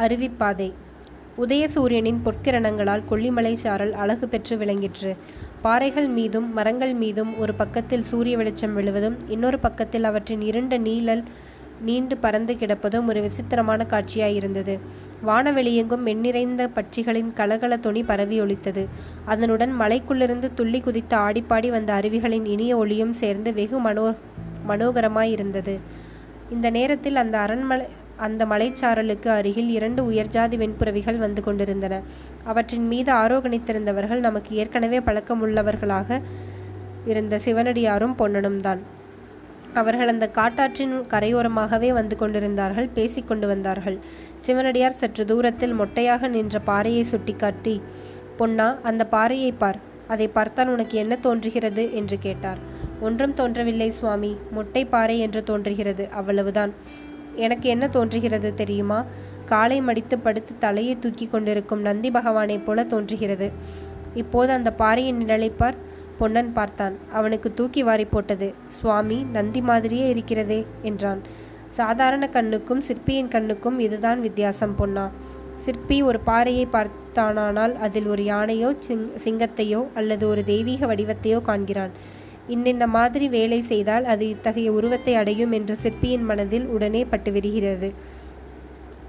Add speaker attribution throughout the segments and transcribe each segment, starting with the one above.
Speaker 1: அருவிப்பாதை. உதயசூரியனின் பொற்கிரணங்களால் கொல்லிமலை சாரல் அழகு பெற்று விளங்கிற்று. பாறைகள் மீதும் மரங்கள் மீதும் ஒரு பக்கத்தில் சூரிய வெளிச்சம் விழுவதும் இன்னொரு பக்கத்தில் அவற்றின் இருண்ட நீழல் நீண்டு பறந்து கிடப்பதும் ஒரு விசித்திரமான காட்சியாயிருந்தது வானவெளியெங்கும் வெண்ணிறைந்த பட்சிகளின் கலகல தொனி பரவி ஒலித்தது. அதனுடன் மலைக்குள்ளிருந்து துள்ளி குதித்து ஆடிப்பாடி வந்த அருவிகளின் இனிய ஒளியும் சேர்ந்து வெகு மனோ மனோகரமாயிருந்தது இந்த நேரத்தில் அந்த அரண்மனை அந்த மலைச்சாரலுக்கு அருகில் இரண்டு உயர்ஜாதி வெண்புறவிகள் வந்து கொண்டிருந்தன. அவற்றின் மீது ஆரோகணித்திருந்தவர்கள் நமக்கு ஏற்கனவே பழக்கமுள்ளவர்களாக இருந்த சிவனடியாரும் பொன்னனும் தான். அவர்கள் அந்த காட்டாற்றின் கரையோரமாகவே வந்து கொண்டிருந்தார்கள் பேசிக்கொண்டு வந்தார்கள். சிவனடியார் சற்று தூரத்தில் மொட்டையாக நின்ற பாறையை சுட்டிக்காட்டி பொன்னா அந்த பாறையை பார் அதை பார்த்தால் உனக்கு என்ன தோன்றுகிறது? என்று கேட்டார். ஒன்றும் தோன்றவில்லை சுவாமி மொட்டை பாறை என்று தோன்றுகிறது அவ்வளவுதான். எனக்கு என்ன தோன்றுகிறது தெரியுமா? காலை மடித்து படுத்து தலையை தூக்கி கொண்டிருக்கும் நந்தி பகவானைப் போல தோன்றுகிறது. இப்போது அந்த பாறையின் நிழலைப்பார் பொன்னன் பார்த்தான். அவனுக்கு தூக்கி வாரி போட்டது சுவாமி நந்தி மாதிரியே இருக்கிறதே என்றான். சாதாரண கண்ணுக்கும் சிற்பியின் கண்ணுக்கும் இதுதான் வித்தியாசம் பொன்னா. சிற்பி ஒரு பாறையை பார்த்தானால் அதில் ஒரு யானையோ சிங் சிங்கத்தையோ அல்லது ஒரு தெய்வீக வடிவத்தையோ காண்கிறான். இன்னின்ன மாதிரி வேலை செய்தால் அது இத்தகைய உருவத்தை அடையும் என்று சிற்பியின் மனதில் உடனே பட்டு விரிகிறது.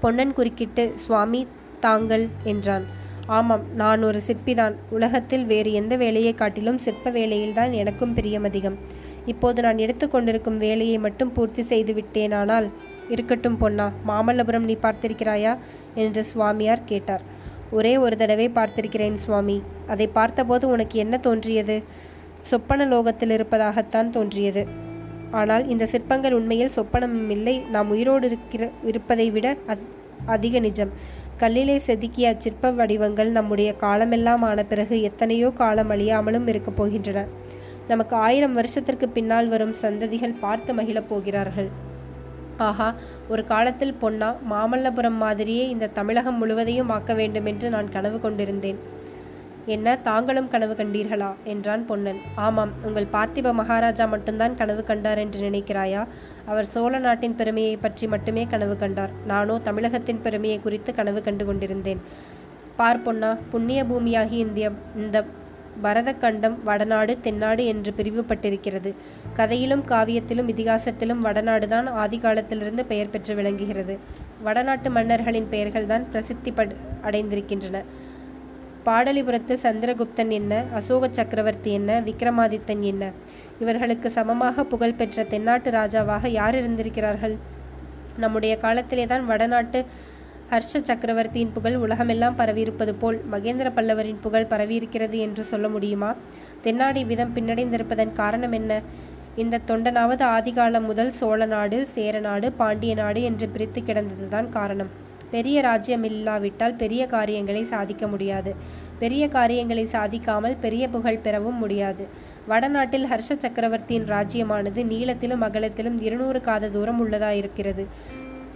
Speaker 1: பொன்னன் குறுக்கிட்டு சுவாமி தாங்கள் என்றான். ஆமாம் நான் ஒரு சிற்பிதான். உலகத்தில் வேறு எந்த வேலையை காட்டிலும் சிற்ப வேலையில்தான் எனக்கும் பிரியம் அதிகம். இப்போது நான் எடுத்துக்கொண்டிருக்கும் வேலையை மட்டும் பூர்த்தி செய்து விட்டேனானால் இருக்கட்டும் பொன்னா மாமல்லபுரம் நீ பார்த்திருக்கிறாயா? என்று சுவாமியார் கேட்டார். ஒரே ஒரு தடவை பார்த்திருக்கிறேன் சுவாமி. அதை பார்த்தபோது உனக்கு என்ன தோன்றியது? சொப்பன லோகத்தில் இருப்பதாகத்தான் தோன்றியது. ஆனால் இந்த சிற்பங்கள் உண்மையில் சொப்பனம் இல்லை. நாம் உயிரோடு இருக்கிற இருப்பதை விட அதிக நிஜம். கல்லிலே செதுக்கிய அச்சிற்ப வடிவங்கள் நம்முடைய காலமெல்லாம் ஆன பிறகு எத்தனையோ காலம் அழியாமலும் இருக்கப் போகின்றன. நமக்கு ஆயிரம் வருஷத்திற்கு பின்னால் வரும் சந்ததிகள் பார்த்து மகிழப் போகிறார்கள். ஆஹா ஒரு காலத்தில் பொன்னா மாமல்லபுரம் மாதிரியே இந்த தமிழகம் முழுவதையும் ஆக்க வேண்டும் என்று நான் கனவு கொண்டிருந்தேன். என்ன தாங்களும் கனவு கண்டீர்களா? என்றான் பொன்னன். ஆமாம் உங்கள் பார்த்திப மகாராஜா மட்டும்தான் கனவு கண்டார் என்று நினைக்கிறாயா? அவர் சோழ நாட்டின் பெருமையை பற்றி மட்டுமே கனவு கண்டார். நானோ தமிழகத்தின் பெருமையை குறித்து கனவு கண்டு கொண்டிருந்தேன். பார் பொன்னா புண்ணிய பூமியாகி இந்திய இந்த பரதக்கண்டம் வடநாடு தென்னாடு என்று பிரிவுபட்டிருக்கிறது. கதையிலும் காவியத்திலும் இதிகாசத்திலும் வடநாடுதான் ஆதி காலத்திலிருந்து பெயர் பெற்று விளங்குகிறது. வடநாட்டு மன்னர்களின் பெயர்கள்தான் பிரசித்தி அடைந்திருக்கின்றன. பாடலிபுரத்து சந்திரகுப்தன் என்ன அசோக சக்கரவர்த்தி என்ன விக்ரமாதித்தன் என்ன? இவர்களுக்கு சமமாக புகழ்பெற்ற தென்னாட்டு ராஜாவாக யார் இருந்திருக்கிறார்கள்? நம்முடைய காலத்திலே தான் வடநாட்டு ஹர்ஷ சக்கரவர்த்தியின் புகழ் உலகமெல்லாம் பரவியிருப்பது போல் மகேந்திர பல்லவரின் புகழ் பரவியிருக்கிறது என்று சொல்ல முடியுமா? தென்னாடி விதம் பின்னடைந்திருப்பதன் காரணம் என்ன? இந்த தொண்டனாவது ஆதிகாலம் முதல் சோழ நாடு சேரநாடு பாண்டிய நாடு என்று பிரித்து கிடந்ததுதான் காரணம். பெரிய ராஜ்யம் இல்லாவிட்டால் பெரிய காரியங்களை சாதிக்க முடியாது. பெரிய காரியங்களை சாதிக்காமல் பெரிய புகழ் பெறவும் முடியாது. வடநாட்டில் ஹர்ஷ சக்கரவர்த்தியின் ராஜ்யமானது நீளத்திலும் அகலத்திலும் இருநூறு காத தூரம் உள்ளதாயிருக்கிறது.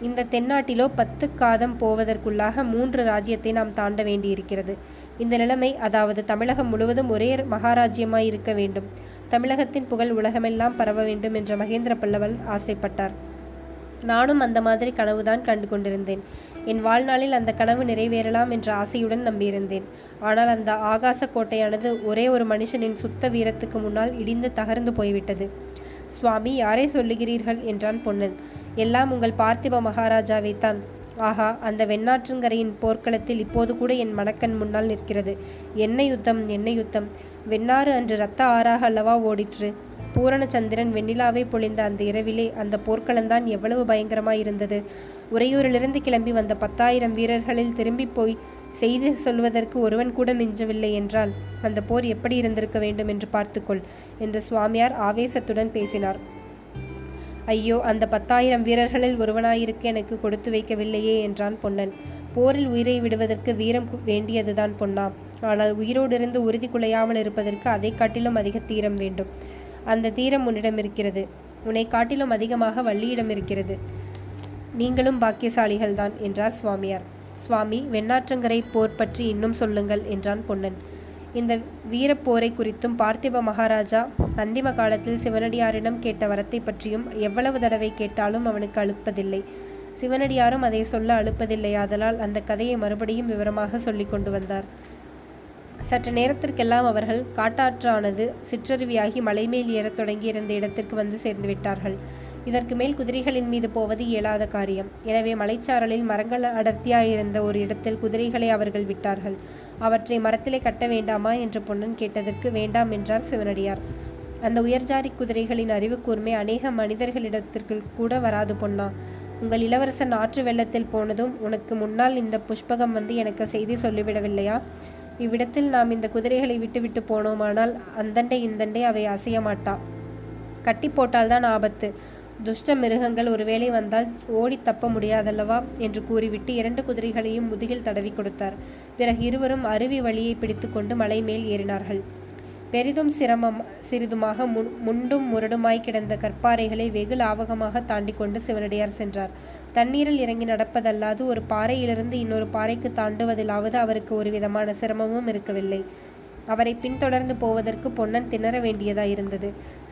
Speaker 1: இந்த தென்னாட்டிலோ பத்து காதம் போவதற்குள்ளாக மூன்று ராஜ்யத்தை நாம் தாண்ட வேண்டியிருக்கிறது. இந்த நிலைமை அதாவது தமிழகம் முழுவதும் ஒரே மகாராஜ்யமாய் இருக்க வேண்டும். தமிழகத்தின் புகழ் உலகமெல்லாம் பரவ வேண்டும் என்ற மகேந்திர பல்லவன் ஆசைப்பட்டார். நானும் அந்த மாதிரி கனவுதான் கண்டு கொண்டிருந்தேன். என் வாழ்நாளில் அந்த கனவு நிறைவேறலாம் என்ற ஆசையுடன் நம்பியிருந்தேன். ஆனால் அந்த ஆகாச கோட்டையானது ஒரே ஒரு மனுஷனின் சுத்த வீரத்துக்கு முன்னால் இடிந்து தகர்ந்து போய்விட்டது. சுவாமி யாரை சொல்லுகிறீர்கள்? என்றான் பொன்னன். எல்லாம் உங்கள் பார்த்திப மகாராஜாவைத்தான். ஆஹா அந்த வெண்ணாற்றங்கரையின் போர்க்களத்தில் இப்போது கூட என் மணக்கண் முன்னால் நிற்கிறது. என்ன யுத்தம் என்ன யுத்தம்? வெண்ணாறு அன்று இரத்த ஆறாக அல்லவா ஓடிற்று. பூரணச்சந்திரன் வெண்ணிலாவை பொழிந்த அந்த இரவிலே அந்த போர்க்களந்தான் எவ்வளவு பயங்கரமாயிருந்தது. உறையூரிலிருந்து கிளம்பி வந்த பத்தாயிரம் வீரர்களில் திரும்பி போய் செய்தி சொல்வதற்கு ஒருவன் கூட மிஞ்சவில்லை என்றால் அந்த போர் எப்படி இருந்திருக்க வேண்டும் என்று பார்த்துக்கொள் என்று சுவாமியார் ஆவேசத்துடன் பேசினார். ஐயோ அந்த பத்தாயிரம் வீரர்களில் ஒருவனாயிருக்க எனக்கு கொடுத்து வைக்கவில்லையே என்றான் பொன்னன். போரில் உயிரை விடுவதற்கு வீரம் வேண்டியதுதான் பொன்னா. ஆனால் உயிரோடிருந்து உறுதி குலையாமல் இருப்பதற்கு அதை காட்டிலும் அதிக தீரம் வேண்டும். அந்த தீரம் உன்னிடம் இருக்கிறது. உன்னை காட்டிலும் அதிகமாக வள்ளியிடம் இருக்கிறது. நீங்களும் பாக்கியசாலிகள்தான் என்றார் சுவாமியார். சுவாமி வெண்ணாற்றங்கரை போர் பற்றி இன்னும் சொல்லுங்கள் என்றான் பொன்னன். இந்த வீரப்போரை குறித்தும் பார்த்திப மகாராஜா அந்திம காலத்தில் சிவனடியாரிடம் கேட்ட வரத்தை பற்றியும் எவ்வளவு தடவை கேட்டாலும் அவனுக்கு அழுப்பதில்லை. சிவனடியாரும் அதை சொல்ல அழுப்பதில்லை ஆதலால் அந்த கதையை மறுபடியும் விவரமாக சொல்லிக் கொண்டு வந்தார். சற்று நேரத்திற்கெல்லாம் அவர்கள் காட்டாற்றானது சிற்றருவியாகி மலைமேல் ஏறத் தொடங்கியிருந்த இடத்திற்கு வந்து சேர்ந்து விட்டார்கள். இதற்கு மேல் குதிரைகளின் மீது போவது இயலாத காரியம். எனவே மலைச்சாரலில் மரங்கள் அடர்த்தியாயிருந்த ஒரு இடத்தில் குதிரைகளை அவர்கள் விட்டார்கள். அவற்றை மரத்திலே கட்ட வேண்டாமா? என்று பொன்னன் கேட்டதற்கு வேண்டாம் என்றார் சிவனடியார். அந்த உயர்ஜாரி குதிரைகளின் அறிவு கூர்மை அநேக மனிதர்களிடத்திற்கு கூட வராது பொன்னா. உங்கள் இளவரசன் ஆற்று வெள்ளத்தில் போனதும் உனக்கு முன்னால் இந்த புஷ்பகம் வந்து எனக்கு செய்தி சொல்லிவிடவில்லையா? இவ்விடத்தில் நாம் இந்த குதிரைகளை விட்டுவிட்டு போனோமானால் அந்தண்டை இந்தண்டை அவை அசைய மாட்டா. கட்டி போட்டால்தான் ஆபத்து. துஷ்ட மிருகங்கள் ஒருவேளை வந்தால் ஓடி தப்ப முடியாதல்லவா? என்று கூறிவிட்டு இரண்டு குதிரைகளையும் முதுகில் தடவி கொடுத்தார். பிறகு இருவரும் அருவி வழியை பிடித்துக்கொண்டு மலை மேல் ஏறினார்கள். பெரிதும் சிரமம் சிறிதுமாக முன் முண்டும் முரடுமாய் கிடந்த கற்பாறைகளை வெகு லாவகமாக தாண்டி கொண்டு சிவனடியார் சென்றார். தண்ணீரில் இறங்கி நடப்பதல்லாது ஒரு பாறையிலிருந்து இன்னொரு பாறைக்கு தாண்டுவதிலாவது அவருக்கு ஒரு விதமான சிரமமும் இருக்கவில்லை. அவரை பின்தொடர்ந்து போவதற்கு பொன்னன் திணற வேண்டியதாயிருந்தது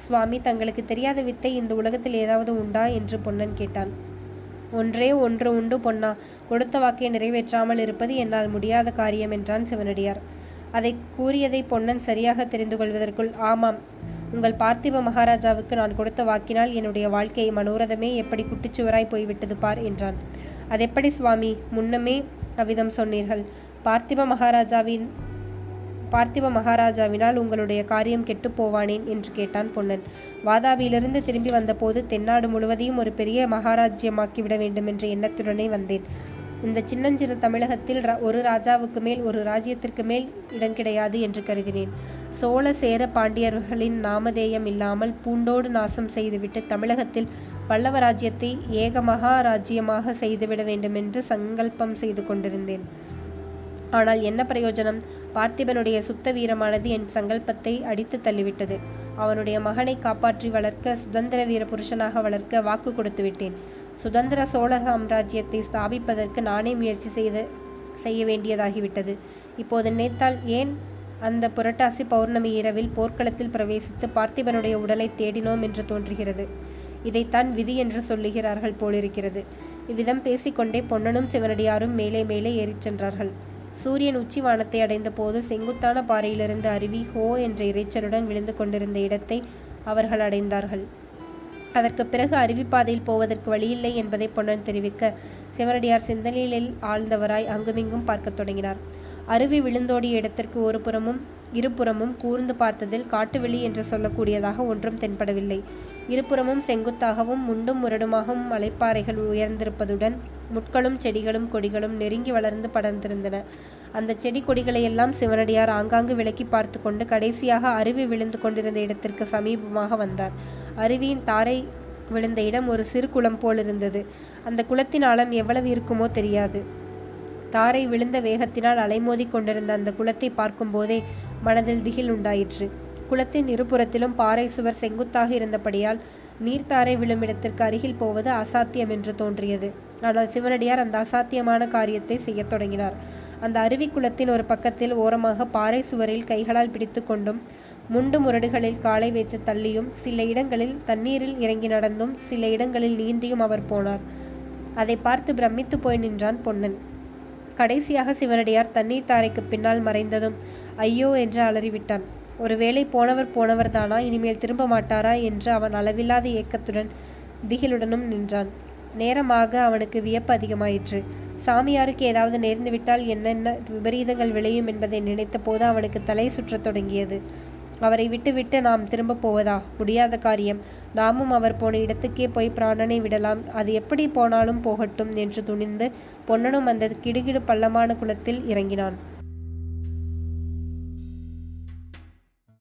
Speaker 1: சுவாமி தங்களுக்கு தெரியாத வித்தை இந்த உலகத்தில் ஏதாவது உண்டா என்று பொன்னன் கேட்டான். ஒன்றே ஒன்று உண்டு பொன்னா. கொடுத்த வாக்கை நிறைவேற்றாமல் இருப்பது என்னால் முடியாத காரியம் என்றான் சிவனடியார். அதை கூறியதை பொன்னன் சரியாக தெரிந்து கொள்வதற்குள் ஆமாம் உங்கள் பார்த்திப மகாராஜாவுக்கு நான் கொடுத்த வாக்கினால் என்னுடைய வாழ்க்கை மனோரதமே எப்படி குட்டிச்சுவராய் போய்விட்டது பார் என்றான். அதெப்படி சுவாமி? முன்னமே அவ்விதம் சொன்னீர்கள். பார்த்திப மகாராஜாவின் பார்த்திப மகாராஜாவினால் உங்களுடைய காரியம் கெட்டு போவானேன் என்று கேட்டான் பொன்னன். வாதாபியிலிருந்து திரும்பி வந்தபோது தென்னாடு முழுவதையும் ஒரு பெரிய மகாராஜ்யமாக்கிவிட வேண்டும் என்ற எண்ணத்துடனே வந்தேன். இந்த சின்னஞ்சிறு தமிழகத்தில் ஒரு ராஜாவுக்கு மேல் ஒரு ராஜ்யத்திற்கு மேல் இடம் கிடையாது என்று கருதினேன். சோழ சேர பாண்டியர்களின் நாமதேயம் இல்லாமல் பூண்டோடு நாசம் செய்துவிட்டு தமிழகத்தில் பல்லவ ராஜ்யத்தை ஏக ராஜ்யமாக செய்துவிட வேண்டுமென்று சங்கல்பம் செய்து கொண்டிருந்தேன். ஆனால் என்ன பிரயோஜனம்? பார்த்திபனுடைய சுத்த வீரமானது என் சங்கல்பத்தை அடித்து தள்ளிவிட்டது. அவனுடைய மகனை காப்பாற்றி வளர்க்க சுதந்திர வீர புருஷனாக வளர்க்க வாக்கு கொடுத்து விட்டேன் சுதந்திர சோழ சாம்ராஜ்யத்தை ஸ்தாபிப்பதற்கு நானே முயற்சி செய்த செய்ய வேண்டியதாகிவிட்டது. இப்போது நினைத்தால் ஏன் அந்த புரட்டாசி பௌர்ணமி இரவில் போர்க்களத்தில் பிரவேசித்து பார்த்திபனுடைய உடலை தேடினோம் என்று தோன்றுகிறது. இதைத்தான் விதி என்று சொல்லுகிறார்கள் போலிருக்கிறது. இவ்விதம் பேசிக்கொண்டே பொன்னனும் சிவனடியாரும் மேலே மேலே ஏறிச் சென்றார்கள். சூரியன் உச்சி வானத்தை அடைந்த போது செங்குத்தான பாறையிலிருந்து அருவி ஹோ என்ற இறைச்சலுடன் விழுந்து கொண்டிருந்த இடத்தை அவர்கள் அடைந்தார்கள். அதற்கு பிறகு அருவிப்பாதையில் போவதற்கு வழியில்லை என்பதை பொன்னன் தெரிவிக்க சிவனடியார் சிந்தனையில் ஆழ்ந்தவராய் அங்குமிங்கும் பார்க்கத் தொடங்கினார். அருவி விழுந்தோடிய இடத்திற்கு ஒரு புறமும் இருபுறமும் கூர்ந்து பார்த்ததில் காட்டுவெளி என்று சொல்லக்கூடியதாக ஒன்றும் தென்படவில்லை. இருபுறமும் செங்குத்தாகவும் முண்டும் முரடுமாகவும் மலைப்பாறைகள் உயர்ந்திருப்பதுடன் முட்களும் செடிகளும் கொடிகளும் நெருங்கி வளர்ந்து படர்ந்திருந்தன. அந்த செடி கொடிகளை எல்லாம் சிவனடியார் ஆங்காங்கு விலக்கி பார்த்து கொண்டு கடைசியாக அருவி விழுந்து கொண்டிருந்த இடத்திற்கு சமீபமாக வந்தார். அருவியின் தாரை விழுந்த இடம் ஒரு சிறு குளம் போல் இருந்தது அந்த குளத்தின் ஆழம் எவ்வளவு இருக்குமோ தெரியாது. தாரை விழுந்த வேகத்தினால் அலைமோதி கொண்டிருந்த அந்த குளத்தை பார்க்கும்போதே மனதில் திகில் உண்டாயிற்று. குளத்தின் இருபுறத்திலும் பாறை சுவர் செங்குத்தாக இருந்தபடியால் நீர்த்தாரை விழும் இடத்திற்கு அருகில் போவது அசாத்தியம் என்று தோன்றியது. ஆனால் சிவனடியார் அந்த அசாத்தியமான காரியத்தை செய்யத் தொடங்கினார். அந்த அருவி குளத்தின் ஒரு பக்கத்தில் ஓரமாக பாறை சுவரில் கைகளால் பிடித்து கொண்டும் முண்டு முரடுகளில் காலை வைத்து தள்ளியும் சில இடங்களில் தண்ணீரில் இறங்கி நடந்தும் சில இடங்களில் நீந்தியும் அவர் போனார். அதை பார்த்து பிரமித்து போய் நின்றான் பொன்னன். கடைசியாக சிவனடியார் தண்ணீர் தாரைக்கு பின்னால் மறைந்ததும் ஐயோ என்று அலறிவிட்டான். ஒருவேளை போனவர் போனவர் தானா இனிமேல் திரும்ப மாட்டாரா? என்று அவன் அளவில்லாத ஏக்கத்துடன் திகிலுடனும் நின்றான். நேரமாக அவனுக்கு வியப்பு அதிகமாயிற்று. சாமியாருக்கு ஏதாவது நேர்ந்துவிட்டால் என்னென்ன விபரீதங்கள் விளையும் என்பதை நினைத்த போது அவனுக்கு தலை சுற்றத் தொடங்கியது. அவரை விட்டுவிட்டு நாம் திரும்ப போவதா? முடியாத காரியம். நாமும் அவர் போன இடத்துக்கே போய் பிராணனை விடலாம். அது எப்படி போனாலும் போகட்டும் என்று துணிந்து பொன்னனும் அந்த கிடுகிடு பள்ளமான குளத்தில் இறங்கினான்.